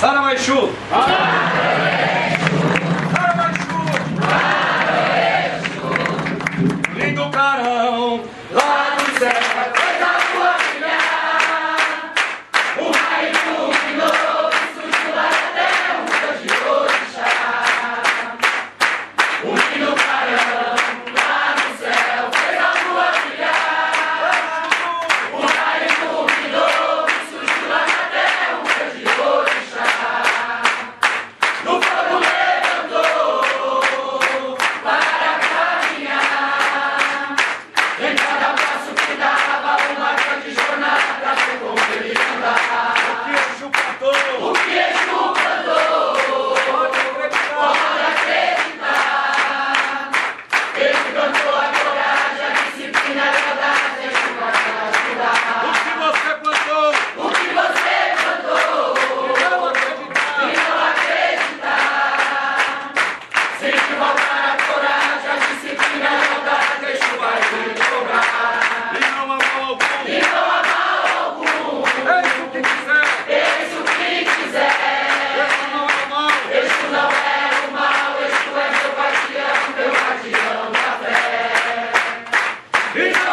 Sara Maishu! Ah! Yeah.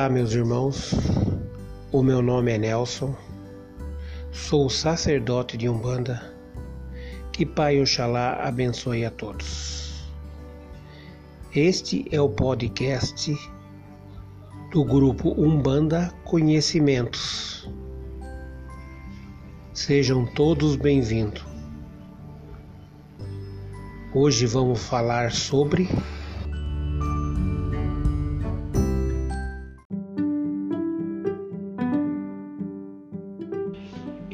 Olá, meus irmãos. O meu nome é Nelson. Sou sacerdote de Umbanda. Que Pai Oxalá abençoe a todos. Este é o podcast do grupo Umbanda Conhecimentos. Sejam todos bem-vindos. Hoje vamos falar sobre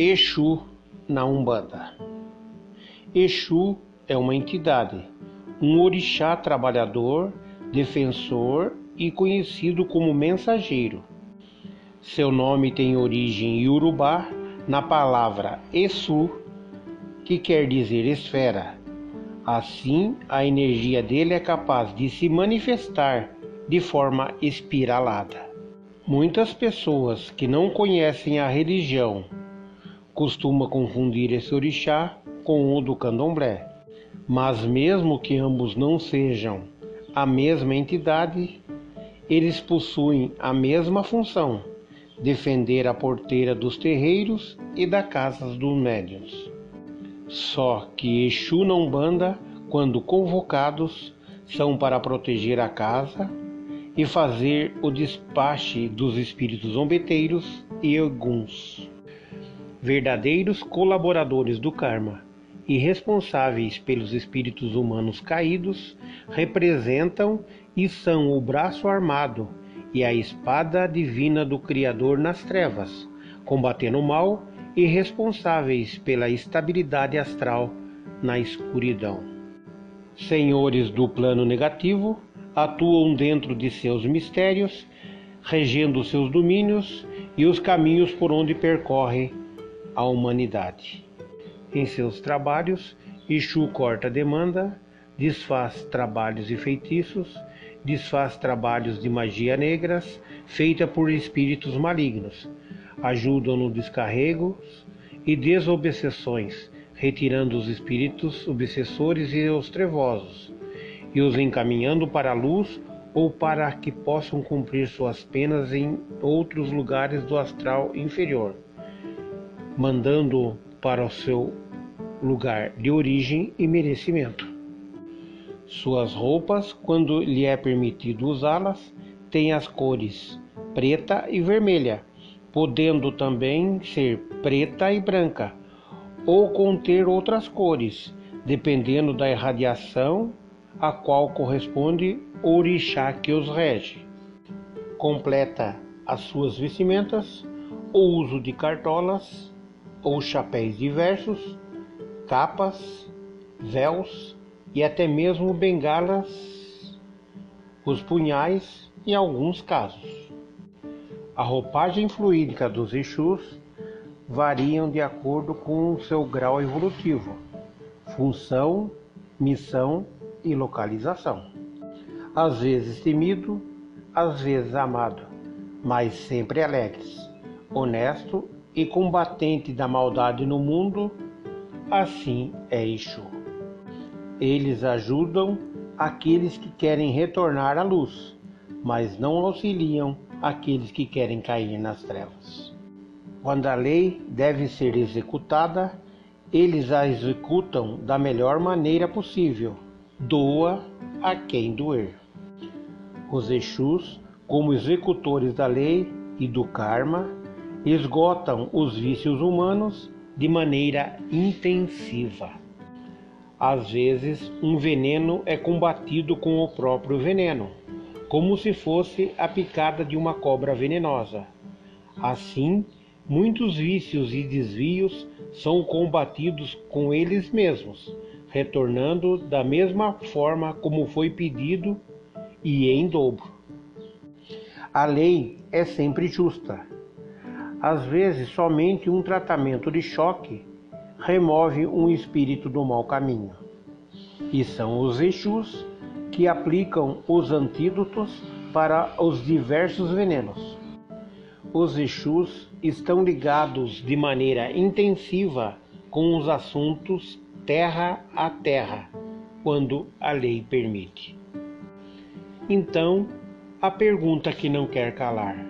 Exu na Umbanda. Exu é uma entidade, um orixá trabalhador, defensor e conhecido como mensageiro. Seu nome tem origem iorubá na palavra Exu, que quer dizer esfera. Assim, a energia dele é capaz de se manifestar de forma espiralada. Muitas pessoas que não conhecem a religião costuma confundir esse orixá com o do candomblé. Mas, mesmo que ambos não sejam a mesma entidade, eles possuem a mesma função: defender a porteira dos terreiros e da casa dos médiuns. Só que Exu na Umbanda, quando convocados, são para proteger a casa e fazer o despache dos espíritos zombeteiros e alguns verdadeiros colaboradores do karma e responsáveis pelos espíritos humanos caídos, representam e são o braço armado e a espada divina do Criador nas trevas, combatendo o mal e responsáveis pela estabilidade astral na escuridão. Senhores do plano negativo atuam dentro de seus mistérios, regendo seus domínios e os caminhos por onde percorre a humanidade. Em seus trabalhos, Exu corta demanda, desfaz trabalhos e feitiços, desfaz trabalhos de magia negras feita por espíritos malignos, ajudam no descarregos e desobsessões, retirando os espíritos obsessores e os trevosos, e os encaminhando para a luz ou para que possam cumprir suas penas em outros lugares do astral inferior, mandando para o seu lugar de origem e merecimento. Suas roupas, quando lhe é permitido usá-las, têm as cores preta e vermelha, podendo também ser preta e branca, ou conter outras cores, dependendo da irradiação a qual corresponde o orixá que os rege. Completa as suas vestimentas o uso de cartolas ou chapéus diversos, capas, véus e até mesmo bengalas, os punhais em alguns casos. A roupagem fluídica dos Exus variam de acordo com seu grau evolutivo, função, missão e localização. Às vezes temido, às vezes amado, mas sempre alegres, honesto e combatente da maldade no mundo, assim é Exu. Eles ajudam aqueles que querem retornar à luz, mas não auxiliam aqueles que querem cair nas trevas. Quando a lei deve ser executada, eles a executam da melhor maneira possível, doa a quem doer. Os Exus, como executores da lei e do karma, esgotam os vícios humanos de maneira intensiva. Às vezes, um veneno é combatido com o próprio veneno, como se fosse a picada de uma cobra venenosa. Assim, muitos vícios e desvios são combatidos com eles mesmos, retornando da mesma forma como foi pedido e em dobro. A lei é sempre justa. Às vezes, somente um tratamento de choque remove um espírito do mau caminho. E são os Exus que aplicam os antídotos para os diversos venenos. Os Exus estão ligados de maneira intensiva com os assuntos terra a terra, quando a lei permite. Então, a pergunta que não quer calar: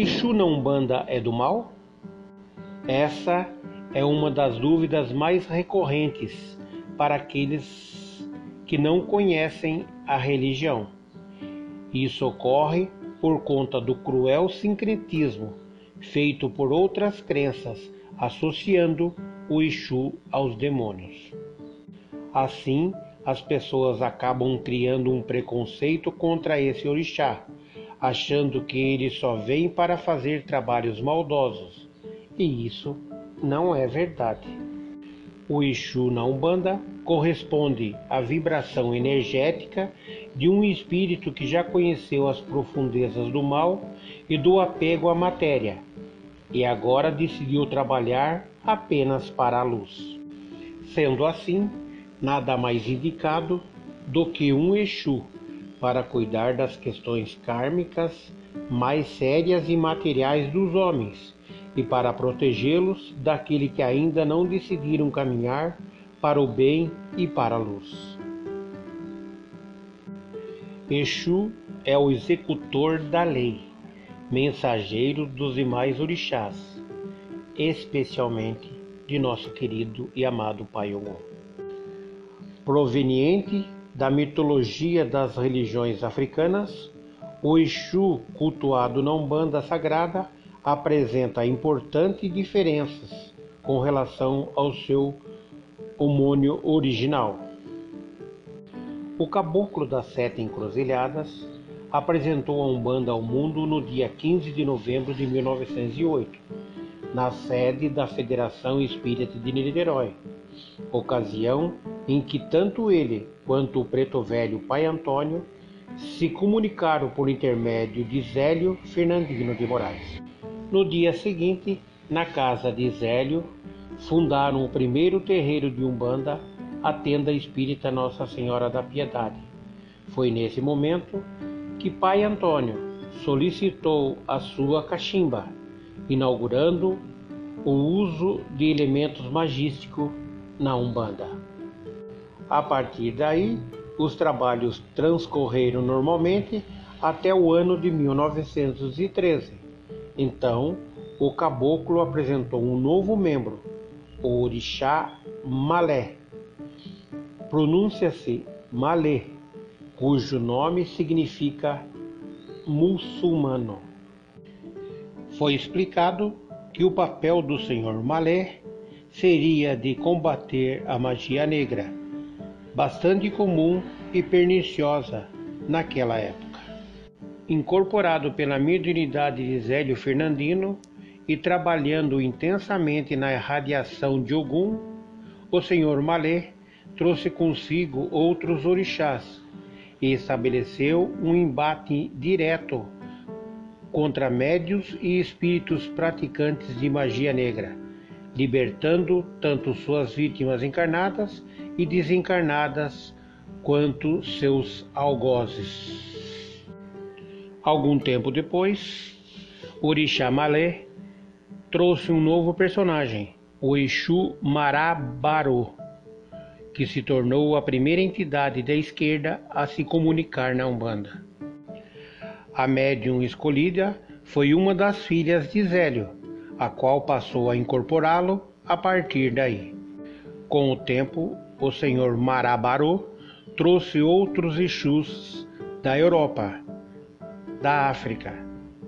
Exu na Umbanda é do mal? Essa é uma das dúvidas mais recorrentes para aqueles que não conhecem a religião. Isso ocorre por conta do cruel sincretismo feito por outras crenças associando o Exu aos demônios. Assim, as pessoas acabam criando um preconceito contra esse orixá, achando que ele só vem para fazer trabalhos maldosos. E isso não é verdade. O Exu na Umbanda corresponde à vibração energética de um espírito que já conheceu as profundezas do mal e do apego à matéria, e agora decidiu trabalhar apenas para a luz. Sendo assim, nada mais indicado do que um Exu para cuidar das questões kármicas mais sérias e materiais dos homens e para protegê-los daquele que ainda não decidiram caminhar para o bem e para a luz. Exu é o executor da lei, mensageiro dos demais orixás, especialmente de nosso querido e amado Pai Ogum. Proveniente da mitologia das religiões africanas, o Exu cultuado na Umbanda Sagrada apresenta importantes diferenças com relação ao seu homônio original. O Caboclo das Sete Encruzilhadas apresentou a Umbanda ao mundo no dia 15 de novembro de 1908, na sede da Federação Espírita de Niterói, ocasião em que tanto ele quanto o preto velho Pai Antônio se comunicaram por intermédio de Zélio Fernandino de Moraes. No dia seguinte, na casa de Zélio, fundaram o primeiro terreiro de Umbanda, a tenda espírita Nossa Senhora da Piedade. Foi nesse momento que Pai Antônio solicitou a sua cachimba, inaugurando o uso de elementos magísticos na Umbanda. A partir daí, os trabalhos transcorreram normalmente até o ano de 1913. Então, o caboclo apresentou um novo membro, o orixá Malé. Pronuncia-se Malé, cujo nome significa muçulmano. Foi explicado que o papel do senhor Malé seria de combater a magia negra, bastante comum e perniciosa naquela época. Incorporado pela mediunidade de Zélio Fernandino e trabalhando intensamente na irradiação de Ogum, o senhor Malé trouxe consigo outros orixás e estabeleceu um embate direto contra médios e espíritos praticantes de magia negra, libertando tanto suas vítimas encarnadas e desencarnadas quanto seus algozes. Algum tempo depois, Orixá Malé trouxe um novo personagem, o Exu Marabaro, que se tornou a primeira entidade da esquerda a se comunicar na Umbanda. A médium escolhida foi uma das filhas de Zélio, a qual passou a incorporá-lo a partir daí. Com o tempo, o senhor Marabaro trouxe outros Exus da Europa, da África,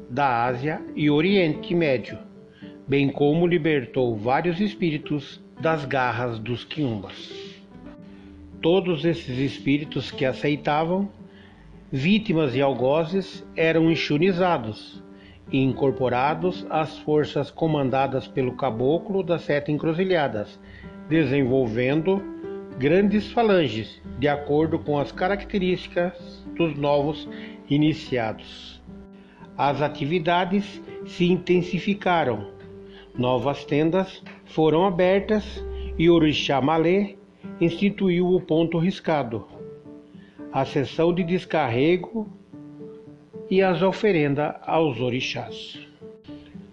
da Ásia e Oriente Médio, bem como libertou vários espíritos das garras dos quiumbas. Todos esses espíritos que aceitavam, vítimas e algozes, eram enxunizados e incorporados às forças comandadas pelo caboclo das sete encruzilhadas, desenvolvendo grandes falanges, de acordo com as características dos novos iniciados. As atividades se intensificaram, novas tendas foram abertas e Orixá Malê instituiu o ponto riscado, a sessão de descarrego e as oferendas aos orixás.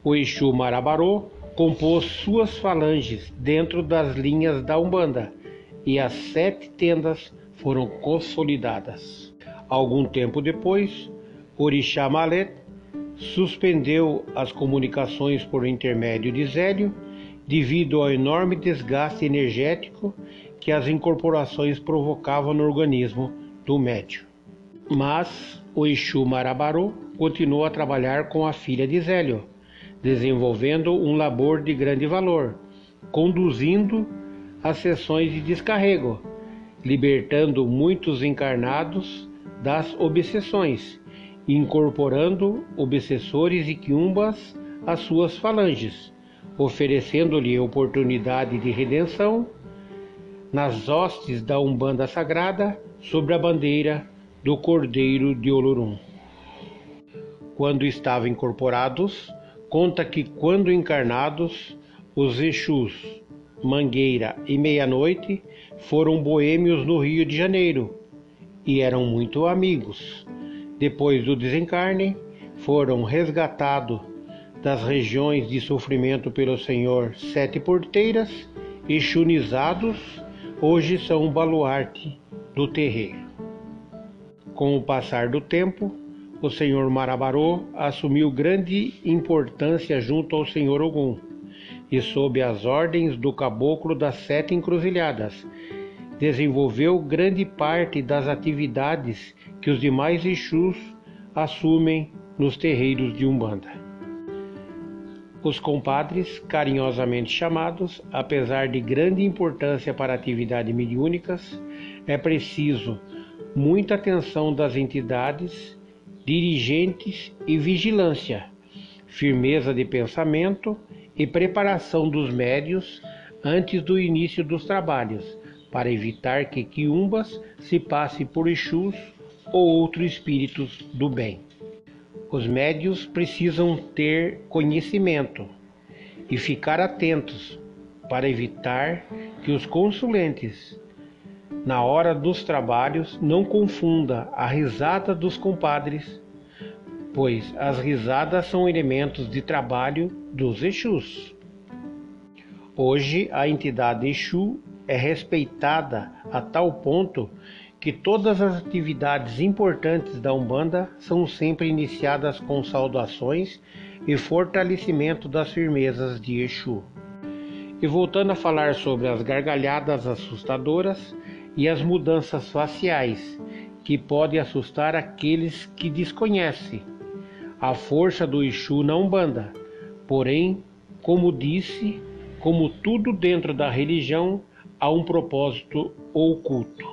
O Exu Marabarô compôs suas falanges dentro das linhas da Umbanda e as sete tendas foram consolidadas. Algum tempo depois, Orixá Malet suspendeu as comunicações por intermédio de Zélio devido ao enorme desgaste energético que as incorporações provocavam no organismo do médium. Mas o Exu Marabarô continuou a trabalhar com a filha de Zélio, desenvolvendo um labor de grande valor, conduzindo as sessões de descarrego, libertando muitos encarnados das obsessões, incorporando obsessores e quiumbas às suas falanges, oferecendo-lhe oportunidade de redenção nas hostes da Umbanda Sagrada sob a bandeira do Cordeiro de Olorum. Quando estavam incorporados, conta que quando encarnados, os Exus Mangueira e Meia-Noite foram boêmios no Rio de Janeiro e eram muito amigos. Depois do desencarne, foram resgatados das regiões de sofrimento pelo Senhor Sete Porteiras e chunizados hoje são um baluarte do terreiro. Com o passar do tempo, o senhor Marabarô assumiu grande importância junto ao senhor Ogum e sob as ordens do caboclo das sete encruzilhadas, desenvolveu grande parte das atividades que os demais Exus assumem nos terreiros de Umbanda. Os compadres, carinhosamente chamados, apesar de grande importância para a atividade mediúnicas, é preciso muita atenção das entidades, dirigentes e vigilância, firmeza de pensamento e preparação dos médios antes do início dos trabalhos, para evitar que quiumbas se passe por Exus ou outros espíritos do bem. Os médios precisam ter conhecimento e ficar atentos para evitar que os consulentes, na hora dos trabalhos, não confunda a risada dos compadres, pois as risadas são elementos de trabalho dos Exus. Hoje, a entidade Exu é respeitada a tal ponto que todas as atividades importantes da Umbanda são sempre iniciadas com saudações e fortalecimento das firmezas de Exu. E voltando a falar sobre as gargalhadas assustadoras e as mudanças faciais que podem assustar aqueles que desconhecem a força do Exu na Umbanda. Porém, como disse, como tudo dentro da religião, há um propósito oculto.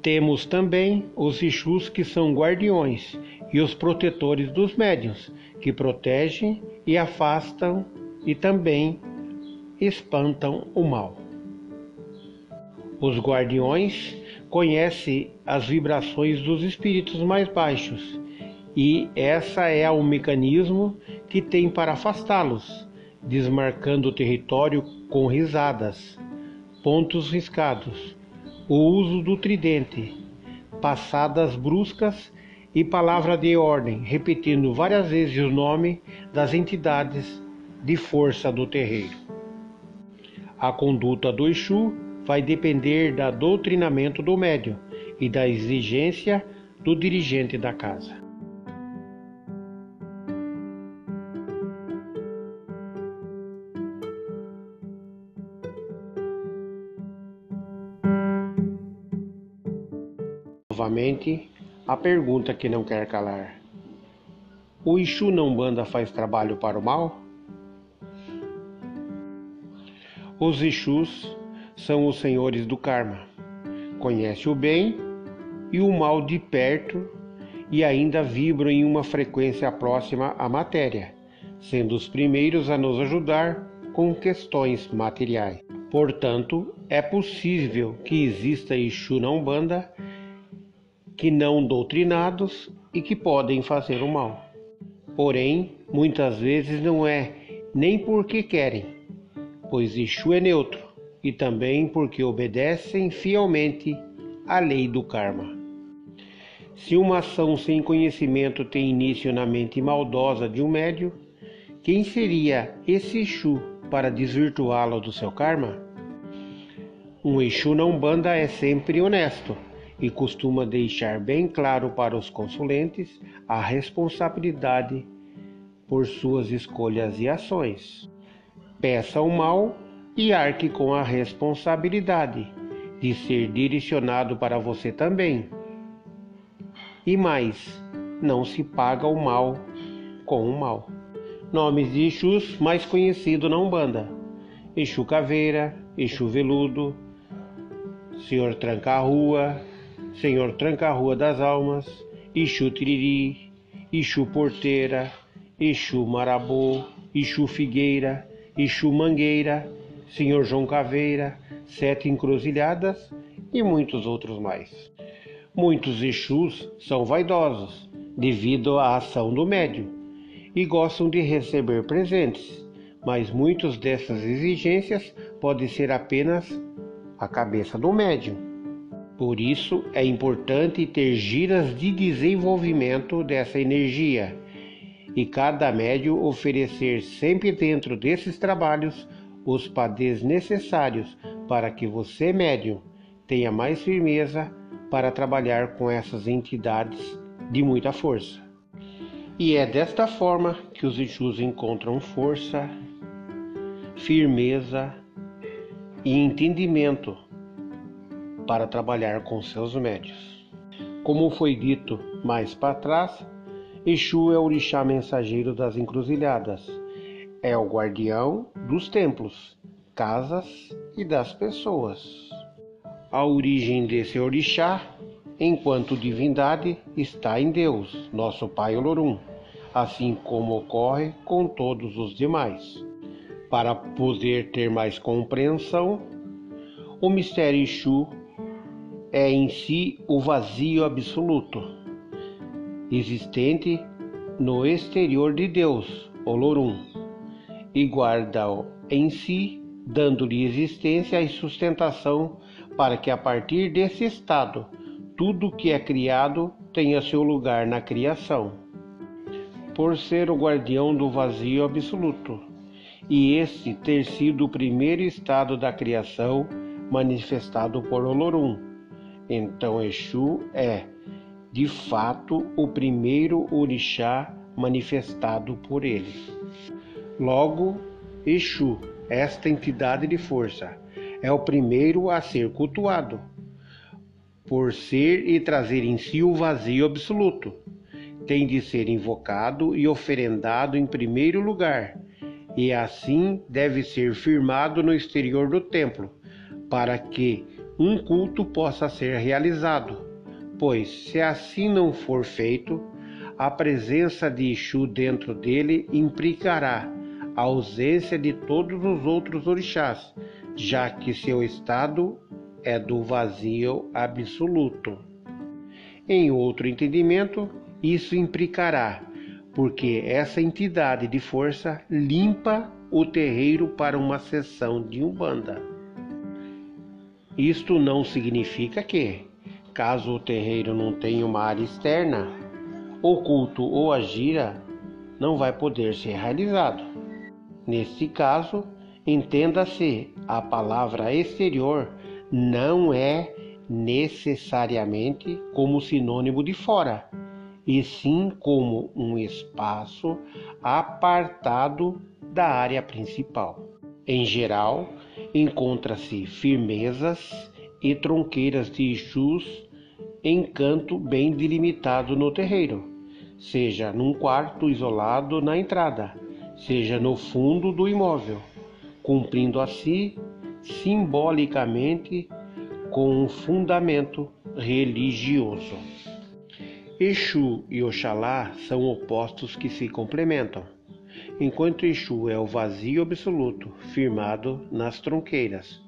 Temos também os Exus que são guardiões e os protetores dos médiuns, que protegem e afastam e também espantam o mal. Os guardiões conhecem as vibrações dos espíritos mais baixos e essa é o mecanismo que tem para afastá-los, desmarcando o território com risadas, pontos riscados, o uso do tridente, passadas bruscas e palavra de ordem, repetindo várias vezes o nome das entidades de força do terreiro. A conduta do Exu vai depender do doutrinamento do médium e da exigência do dirigente da casa. Novamente, a pergunta que não quer calar: O Exu não banda faz trabalho para o mal? Os Exus são os senhores do karma. Conhece o bem e o mal de perto e ainda vibram em uma frequência próxima à matéria, sendo os primeiros a nos ajudar com questões materiais. Portanto, é possível que exista Exu na Umbanda que não doutrinados e que podem fazer o mal. Porém, muitas vezes não é nem porque querem, pois Exu é neutro, e também porque obedecem fielmente à lei do karma. Se uma ação sem conhecimento tem início na mente maldosa de um médio, quem seria esse Exu para desvirtuá-lo do seu karma? Um Exu na Umbanda é sempre honesto e costuma deixar bem claro para os consulentes a responsabilidade por suas escolhas e ações. Peça o mal e arque com a responsabilidade de ser direcionado para você também. E mais, não se paga o mal com o mal. Nomes de Exus mais conhecido na Umbanda: Exu Caveira, Exu Veludo, Senhor Tranca-Rua, Senhor Tranca-Rua das Almas, Ixu Tiriri, Ixu Porteira, Ixu Marabô, Ixu Figueira, Ixu Mangueira, Senhor João Caveira, Sete Encruzilhadas e muitos outros mais. Muitos Exus são vaidosos devido à ação do médium e gostam de receber presentes, mas muitas dessas exigências podem ser apenas a cabeça do médium. Por isso é importante ter giras de desenvolvimento dessa energia e cada médio oferecer sempre dentro desses trabalhos os padês necessários para que você, médium, tenha mais firmeza para trabalhar com essas entidades de muita força. E é desta forma que os Exus encontram força, firmeza e entendimento para trabalhar com seus médios. Como foi dito mais para trás, Exu é o orixá mensageiro das encruzilhadas, é o guardião dos templos, casas e das pessoas. A origem desse orixá, enquanto divindade, está em Deus, nosso Pai Olorum, assim como ocorre com todos os demais. Para poder ter mais compreensão, o mistério Exu é em si o vazio absoluto, existente no exterior de Deus, Olorum, e guarda-o em si, dando-lhe existência e sustentação para que a partir desse estado tudo que é criado tenha seu lugar na criação. Por ser o guardião do vazio absoluto, e este ter sido o primeiro estado da criação manifestado por Olorum. Então Exu é, de fato, o primeiro orixá manifestado por ele. Logo, Exu, esta entidade de força, é o primeiro a ser cultuado, por ser e trazer em si o vazio absoluto. Tem de ser invocado e oferendado em primeiro lugar, e assim deve ser firmado no exterior do templo, para que um culto possa ser realizado. Pois, se assim não for feito, a presença de Exu dentro dele implicará a ausência de todos os outros orixás, já que seu estado é do vazio absoluto. Em outro entendimento, isso implicará, porque essa entidade de força limpa o terreiro para uma sessão de umbanda. Isto não significa que, caso o terreiro não tenha uma área externa, o culto ou a gira não vai poder ser realizado. Neste caso, entenda-se a palavra exterior não é necessariamente como sinônimo de fora, e sim como um espaço apartado da área principal. Em geral, encontra-se firmezas e tronqueiras de Exus em canto bem delimitado no terreiro, seja num quarto isolado na entrada, seja no fundo do imóvel, cumprindo assim simbolicamente com um fundamento religioso. Exu e Oxalá são opostos que se complementam. Enquanto Exu é o vazio absoluto, firmado nas tronqueiras,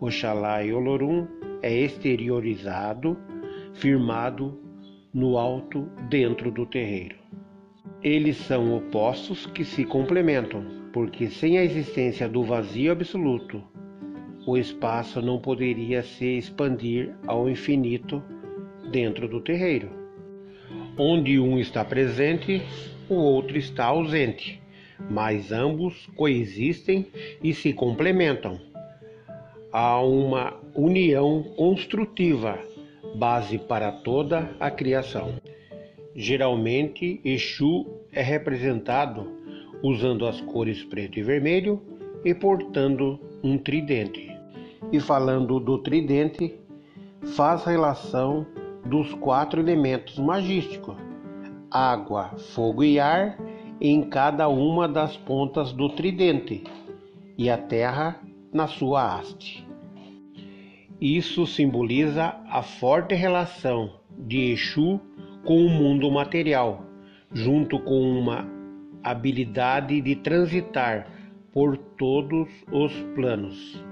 Oxalá e Olorum é exteriorizado, firmado no alto dentro do terreiro. Eles são opostos que se complementam, porque sem a existência do vazio absoluto, o espaço não poderia se expandir ao infinito dentro do terreiro. Onde um está presente, o outro está ausente, mas ambos coexistem e se complementam. Há uma união construtiva, base para toda a criação. Geralmente, Exu é representado usando as cores preto e vermelho e portando um tridente. E falando do tridente, faz relação dos quatro elementos magísticos: água, fogo e ar em cada uma das pontas do tridente, e a terra na sua haste. Isso simboliza a forte relação de Exu com o mundo material, junto com uma habilidade de transitar por todos os planos.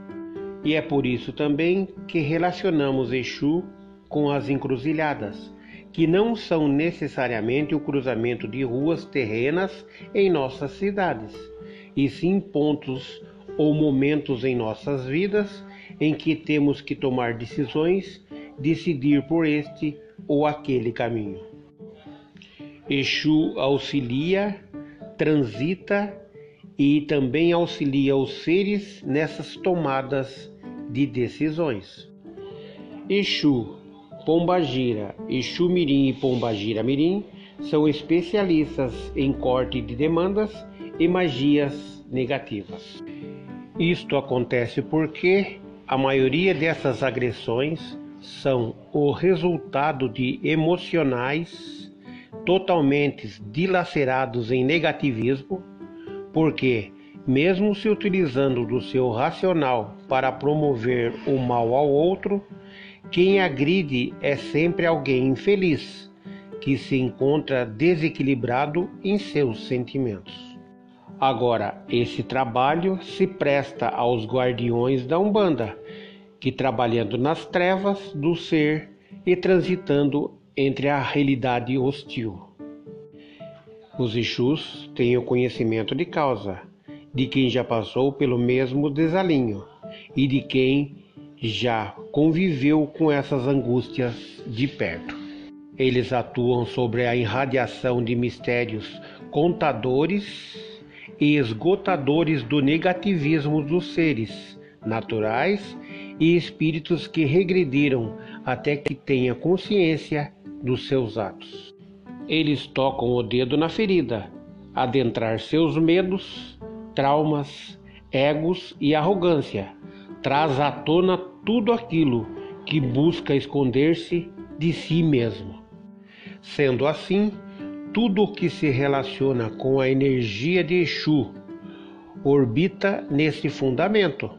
E é por isso também que relacionamos Exu com as encruzilhadas, que não são necessariamente o cruzamento de ruas terrenas em nossas cidades, e sim pontos ou momentos em nossas vidas em que temos que tomar decisões, decidir por este ou aquele caminho. Exu auxilia, transita e também auxilia os seres nessas tomadas de decisões. Exu, Pombagira, Exu Mirim e Pombagira Mirim são especialistas em corte de demandas e magias negativas. Isto acontece porque a maioria dessas agressões são o resultado de emocionais totalmente dilacerados em negativismo, porque, mesmo se utilizando do seu racional para promover o mal ao outro, quem agride é sempre alguém infeliz, que se encontra desequilibrado em seus sentimentos. Agora, esse trabalho se presta aos guardiões da Umbanda, que trabalhando nas trevas do ser e transitando entre a realidade hostil. Os Exus têm o conhecimento de causa, de quem já passou pelo mesmo desalinho e de quem já conviveu com essas angústias de perto. Eles atuam sobre a irradiação de mistérios contadores e esgotadores do negativismo dos seres naturais e espíritos que regrediram até que tenha consciência dos seus atos. Eles tocam o dedo na ferida, adentrar seus medos, traumas, egos e arrogância. Traz à tona tudo aquilo que busca esconder-se de si mesmo. Sendo assim, tudo o que se relaciona com a energia de Exu orbita nesse fundamento,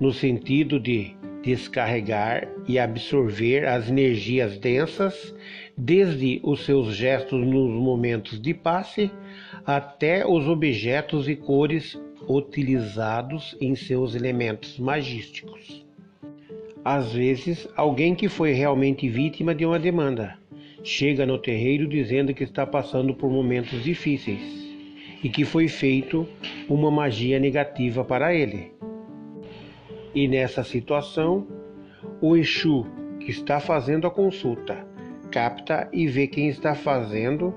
no sentido de descarregar e absorver as energias densas, desde os seus gestos nos momentos de passe até os objetos e cores utilizados em seus elementos magísticos. Às vezes, alguém que foi realmente vítima de uma demanda chega no terreiro dizendo que está passando por momentos difíceis e que foi feito uma magia negativa para ele. E nessa situação, o Exu que está fazendo a consulta capta e vê quem está fazendo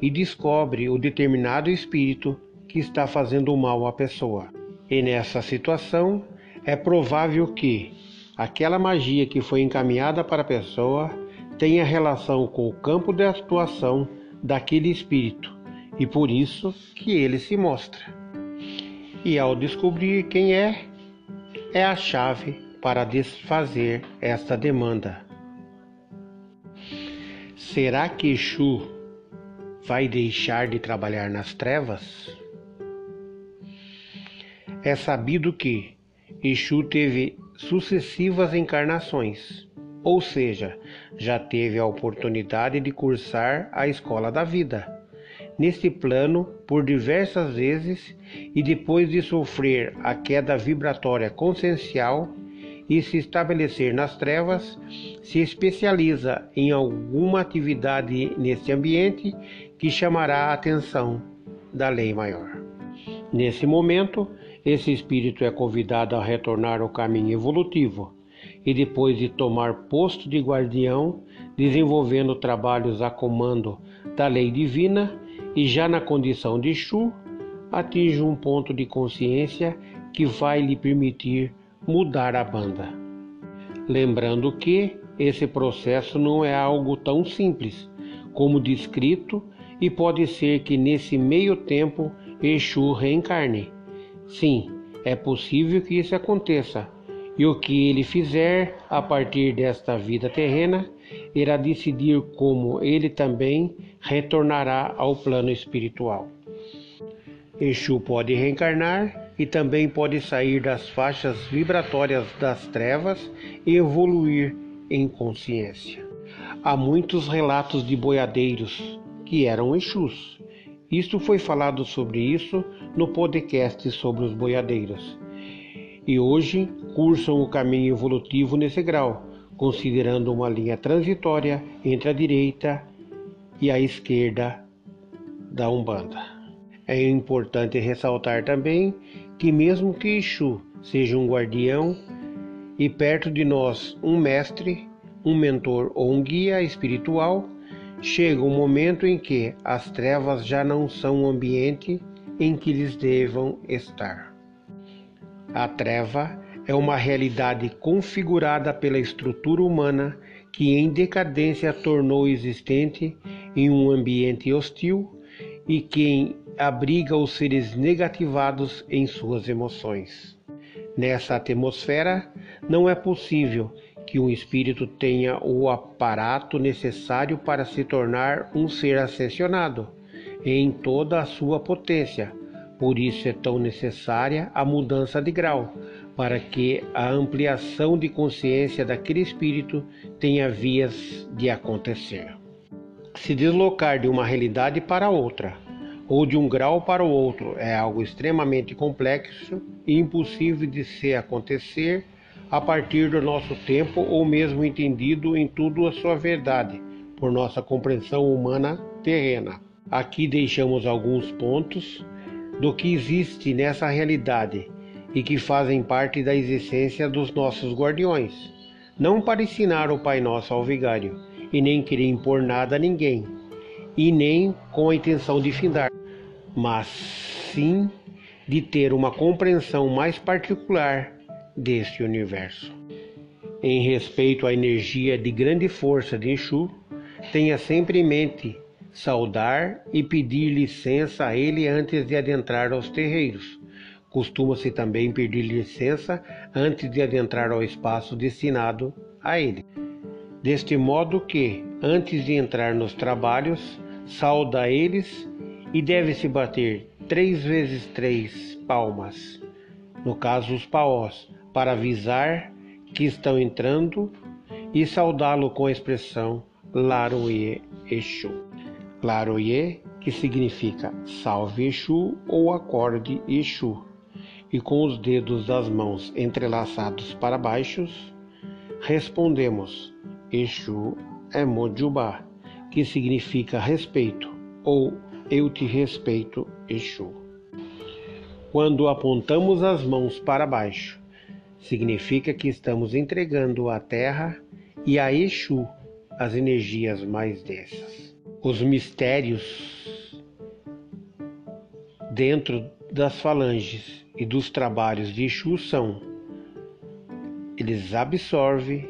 e descobre o determinado espírito que está fazendo mal à pessoa. E nessa situação, é provável que aquela magia que foi encaminhada para a pessoa tenha relação com o campo de atuação daquele espírito e por isso que ele se mostra. E ao descobrir quem é, é a chave para desfazer esta demanda. Será que Exu vai deixar de trabalhar nas trevas? É sabido que Exu teve sucessivas encarnações, ou seja, já teve a oportunidade de cursar a escola da vida neste plano por diversas vezes e depois de sofrer a queda vibratória consciencial e se estabelecer nas trevas, se especializa em alguma atividade neste ambiente que chamará a atenção da lei maior. Nesse momento, esse espírito é convidado a retornar ao caminho evolutivo e depois de tomar posto de guardião, desenvolvendo trabalhos a comando da lei divina, e já na condição de Shu, atinge um ponto de consciência que vai lhe permitir mudar a banda. Lembrando que esse processo não é algo tão simples como descrito e pode ser que nesse meio tempo Exu reencarne. Sim, é possível que isso aconteça, e o que ele fizer a partir desta vida terrena irá decidir como ele também retornará ao plano espiritual. Exu pode reencarnar e também pode sair das faixas vibratórias das trevas e evoluir em consciência. Há muitos relatos de boiadeiros que eram Exus. Isto foi falado sobre isso no podcast sobre os boiadeiros. E hoje cursam o caminho evolutivo nesse grau, considerando uma linha transitória entre a direita e a esquerda da Umbanda. É importante ressaltar também que, mesmo que Exu seja um guardião e perto de nós um mestre, um mentor ou um guia espiritual, chega um momento em que as trevas já não são um ambiente em que eles devam estar. A treva é uma realidade configurada pela estrutura humana que em decadência tornou existente em um ambiente hostil e que abriga os seres negativados em suas emoções. Nessa atmosfera, não é possível que um espírito tenha o aparato necessário para se tornar um ser ascensionado em toda a sua potência. Por isso é tão necessária a mudança de grau, para que a ampliação de consciência daquele espírito tenha vias de acontecer. Se deslocar de uma realidade para outra, ou de um grau para o outro, é algo extremamente complexo e impossível de se acontecer a partir do nosso tempo ou mesmo entendido em tudo a sua verdade, por nossa compreensão humana terrena. Aqui deixamos alguns pontos do que existe nessa realidade e que fazem parte da existência dos nossos guardiões, não para ensinar o Pai Nosso ao vigário, e nem querer impor nada a ninguém, e nem com a intenção de findar, mas sim de ter uma compreensão mais particular deste universo. Em respeito à energia de grande força de Exu, tenha sempre em mente saudar e pedir licença a ele antes de adentrar aos terreiros, Costuma-se também pedir licença antes de adentrar ao espaço destinado a ele. Deste modo que, antes de entrar nos trabalhos, sauda eles e deve-se bater três vezes três palmas, no caso os paós, para avisar que estão entrando e saudá-lo com a expressão Laroye Exu. Laroye, que significa salve Exu ou acorde Exu e com os dedos das mãos entrelaçados para baixo, respondemos: Exu é Mojubá, que significa respeito, ou eu te respeito, Exu. Quando apontamos as mãos para baixo, significa que estamos entregando à terra e a Exu as energias mais densas. Os mistérios dentro das falanges e dos trabalhos de Exu são: eles absorve,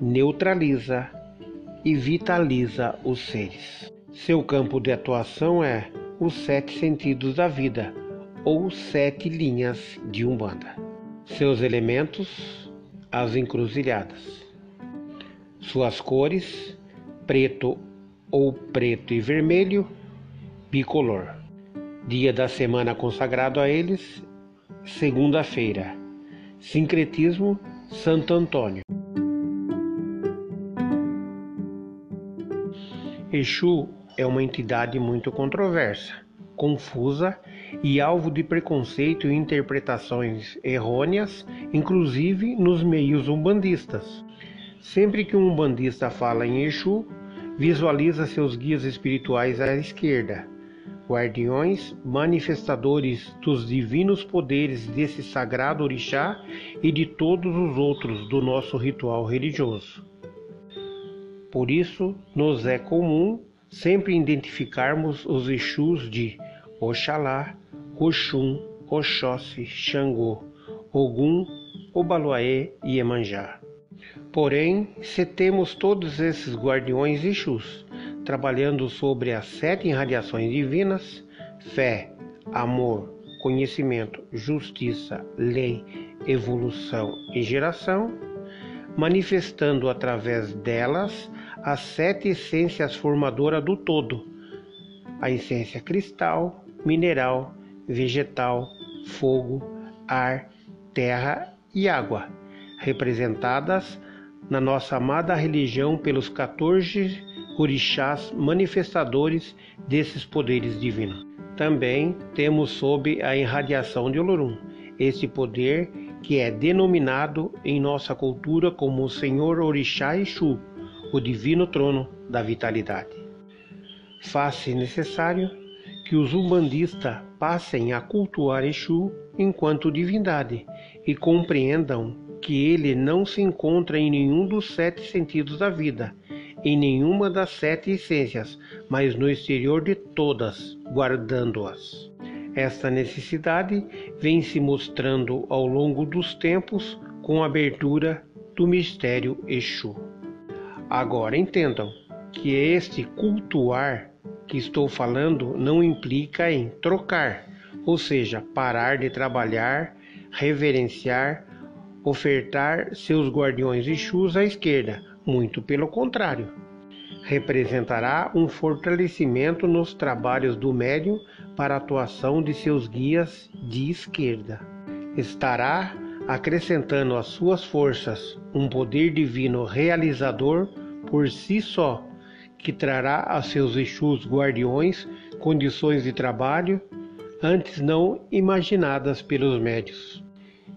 neutraliza e vitaliza os seres. Seu campo de atuação é os sete sentidos da vida ou sete linhas de Umbanda. Seus elementos, as encruzilhadas. Suas cores, preto ou preto e vermelho, bicolor. Dia da semana consagrado a eles segunda-feira. Sincretismo Santo Antônio. Exu é uma entidade muito controversa, confusa e alvo de preconceito e interpretações errôneas, inclusive nos meios umbandistas. Sempre que um umbandista fala em Exu, visualiza seus guias espirituais à esquerda, guardiões, manifestadores dos divinos poderes desse sagrado orixá e de todos os outros do nosso ritual religioso. Por isso, nos é comum sempre identificarmos os Exus de Oxalá, Oxum, Oxóssi, Xangô, Ogum, Obaluaê e Emanjá. Porém, se temos todos esses guardiões Exus, trabalhando sobre as sete irradiações divinas: fé, amor, conhecimento, justiça, lei, evolução e geração, manifestando através delas as sete essências formadoras do todo: a essência cristal, mineral, vegetal, fogo, ar, terra e água, representadas na nossa amada religião pelos 14 orixás manifestadores desses poderes divinos. Também temos sob a irradiação de Olorum, esse poder que é denominado em nossa cultura como o Senhor Orixá Exu, o divino trono da vitalidade. Faz-se necessário que os umbandistas passem a cultuar Exu enquanto divindade e compreendam que ele não se encontra em nenhum dos sete sentidos da vida, em nenhuma das sete essências, mas no exterior de todas, guardando-as. Esta necessidade vem se mostrando ao longo dos tempos com a abertura do mistério Exu. Agora entendam que este cultuar que estou falando não implica em trocar, ou seja, parar de trabalhar, reverenciar, ofertar seus guardiões Exus à esquerda, muito pelo contrário. Representará um fortalecimento nos trabalhos do médium para a atuação de seus guias de esquerda. Estará acrescentando às suas forças um poder divino realizador por si só, que trará a seus Exus guardiões condições de trabalho antes não imaginadas pelos médios.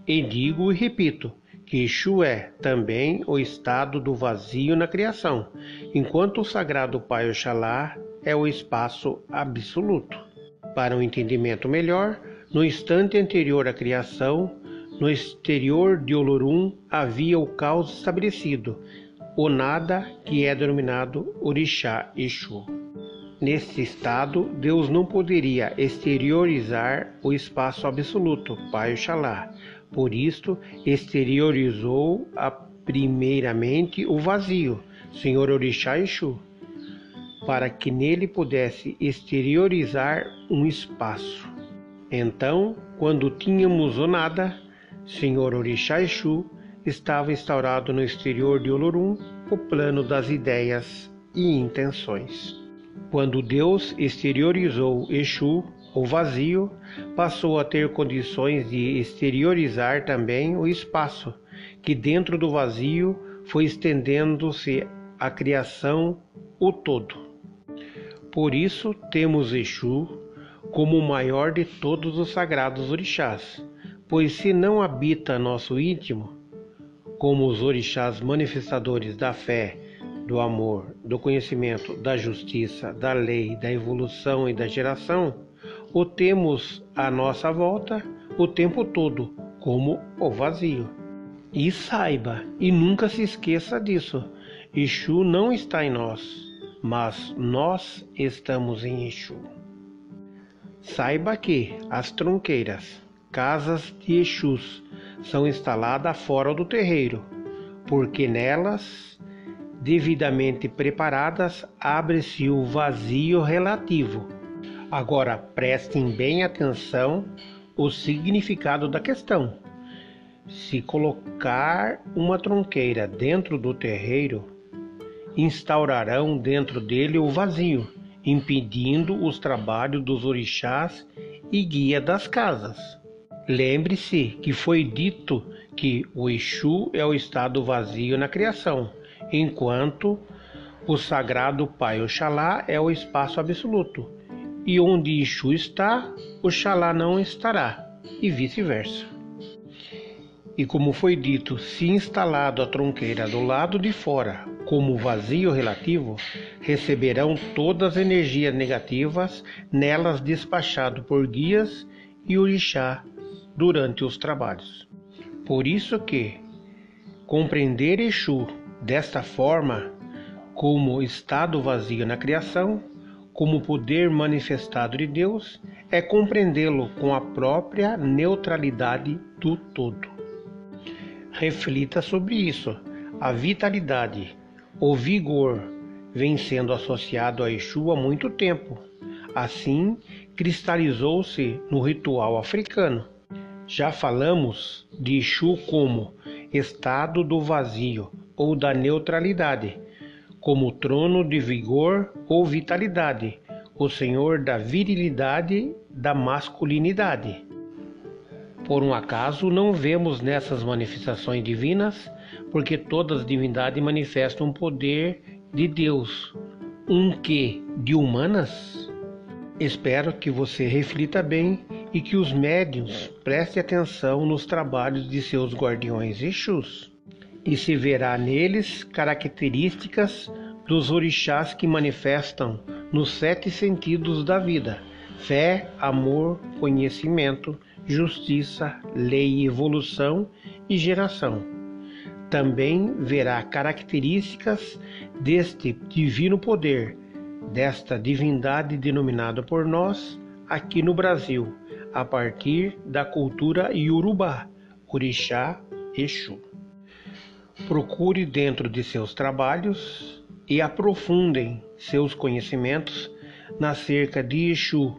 E digo e repito que é também o estado do vazio na criação, enquanto o sagrado Pai Oxalá é o espaço absoluto. Para um entendimento melhor, no instante anterior à criação, no exterior de Olorum havia o caos estabelecido, o nada que é denominado Orixá Exu. Nesse estado, Deus não poderia exteriorizar o espaço absoluto, Pai Oxalá. Por isto, exteriorizou a, primeiramente o vazio, Senhor Orixá Exu, para que nele pudesse exteriorizar um espaço. Então, quando tínhamos o nada, Senhor Orixá Exu estava instaurado no exterior de Olorum o plano das ideias e intenções. Quando Deus exteriorizou Exu, o vazio, passou a ter condições de exteriorizar também o espaço, que dentro do vazio foi estendendo-se a criação, o todo. Por isso temos Exu como o maior de todos os sagrados orixás, pois se não habita nosso íntimo, como os orixás manifestadores da fé, do amor, do conhecimento, da justiça, da lei, da evolução e da geração, o temos à nossa volta o tempo todo, como o vazio. E saiba, e nunca se esqueça disso: Exu não está em nós, mas nós estamos em Exu. Saiba que as tronqueiras, casas de Exus, são instaladas fora do terreiro, porque nelas devidamente preparadas, abre-se o vazio relativo. Agora prestem bem atenção o significado da questão. Se colocar uma tronqueira dentro do terreiro, instaurarão dentro dele o vazio, impedindo os trabalhos dos orixás e guia das casas. Lembre-se que foi dito que o Exu é o estado vazio na criação enquanto o sagrado Pai Oxalá é o espaço absoluto, e onde Exu está, Oxalá não estará, e vice-versa. E como foi dito, se instalado a tronqueira do lado de fora como vazio relativo, receberão todas as energias negativas nelas despachado por guias e orixá durante os trabalhos. Por isso que compreender Exu Desta forma, como estado vazio na criação, como poder manifestado de Deus, é compreendê-lo com a própria neutralidade do todo. Reflita sobre isso. A vitalidade, o vigor, vem sendo associado a Exu há muito tempo. Assim, cristalizou-se no ritual africano. Já falamos de Exu como estado do vazio, ou da neutralidade, como trono de vigor ou vitalidade, o senhor da virilidade, da masculinidade. Por um acaso não vemos nessas manifestações divinas, porque todas as divindades manifestam um poder de Deus, um que de humanas? Espero que você reflita bem e que os médiuns prestem atenção nos trabalhos de seus guardiões Exus e se verá neles características dos orixás que manifestam nos sete sentidos da vida: fé, amor, conhecimento, justiça, lei, evolução e geração. Também verá características deste divino poder, desta divindade denominada por nós aqui no Brasil, a partir da cultura iorubá, orixá, Exu. Procure dentro de seus trabalhos e aprofundem seus conhecimentos na cerca de Exu,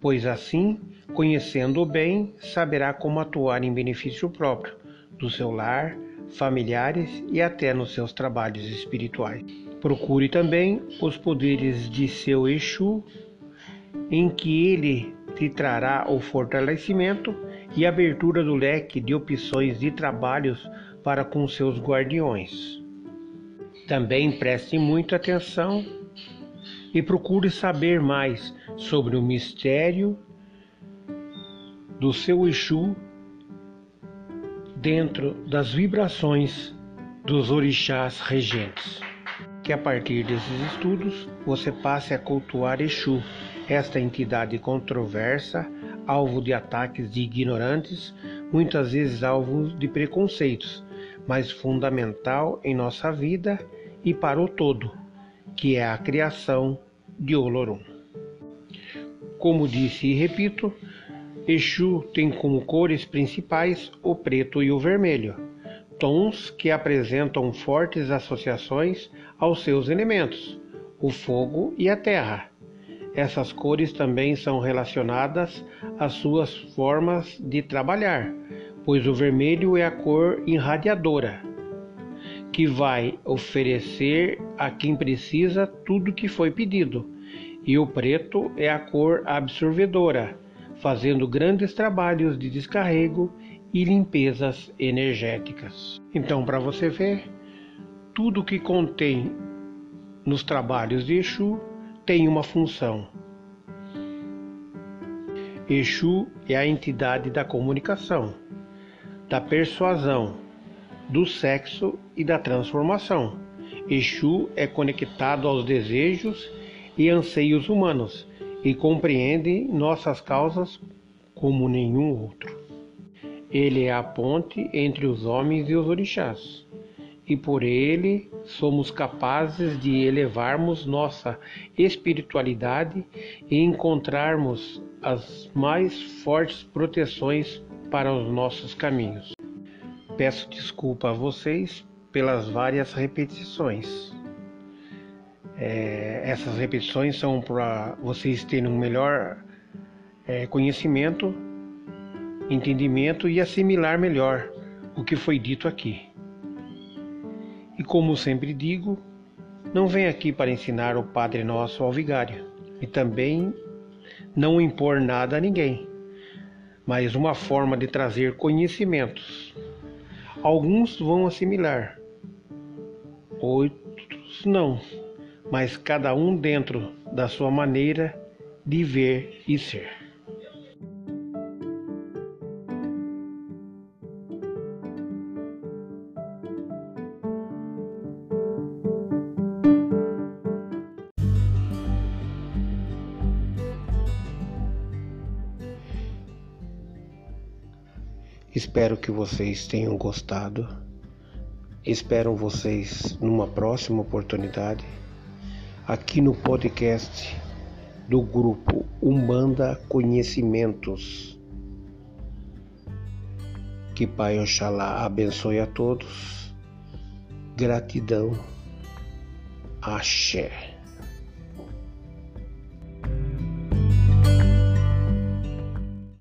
pois assim, conhecendo bem, saberá como atuar em benefício próprio do seu lar, familiares e até nos seus trabalhos espirituais. Procure também os poderes de seu Exu, em que ele te trará o fortalecimento e abertura do leque de opções de trabalhos para com seus guardiões. Também preste muita atenção e procure saber mais sobre o mistério do seu Exu dentro das vibrações dos orixás regentes. Que a partir desses estudos você passe a cultuar Exu, esta entidade controversa, alvo de ataques de ignorantes, muitas vezes alvo de preconceitos, mas fundamental em nossa vida e para o todo, que é a criação de Olorum. Como disse e repito, Exu tem como cores principais o preto e o vermelho, tons que apresentam fortes associações aos seus elementos, o fogo e a terra. Essas cores também são relacionadas às suas formas de trabalhar, pois o vermelho é a cor irradiadora, que vai oferecer a quem precisa tudo que foi pedido, e o preto é a cor absorvedora fazendo grandes trabalhos de descarrego e limpezas energéticas. Então, para você ver, tudo que contém nos trabalhos de Exu tem uma função. Exu é a entidade da comunicação, da persuasão, do sexo e da transformação. Exu é conectado aos desejos e anseios humanos e compreende nossas causas como nenhum outro. Ele é a ponte entre os homens e os orixás, e por ele somos capazes de elevarmos nossa espiritualidade e encontrarmos as mais fortes proteções para os nossos caminhos. Peço desculpa a vocês pelas várias repetições. É, essas repetições são para vocês terem um melhor é, conhecimento, entendimento e assimilar melhor o que foi dito aqui. E como sempre digo, não vem aqui para ensinar o Padre Nosso ao vigário e também não impor nada a ninguém, mas uma forma de trazer conhecimentos. Alguns vão assimilar, outros não mas cada um dentro da sua maneira de ver e ser. Espero que vocês tenham gostado. Espero vocês numa próxima oportunidade aqui no podcast do grupo Umbanda Conhecimentos. Que Pai Oxalá abençoe a todos. Gratidão. Axé.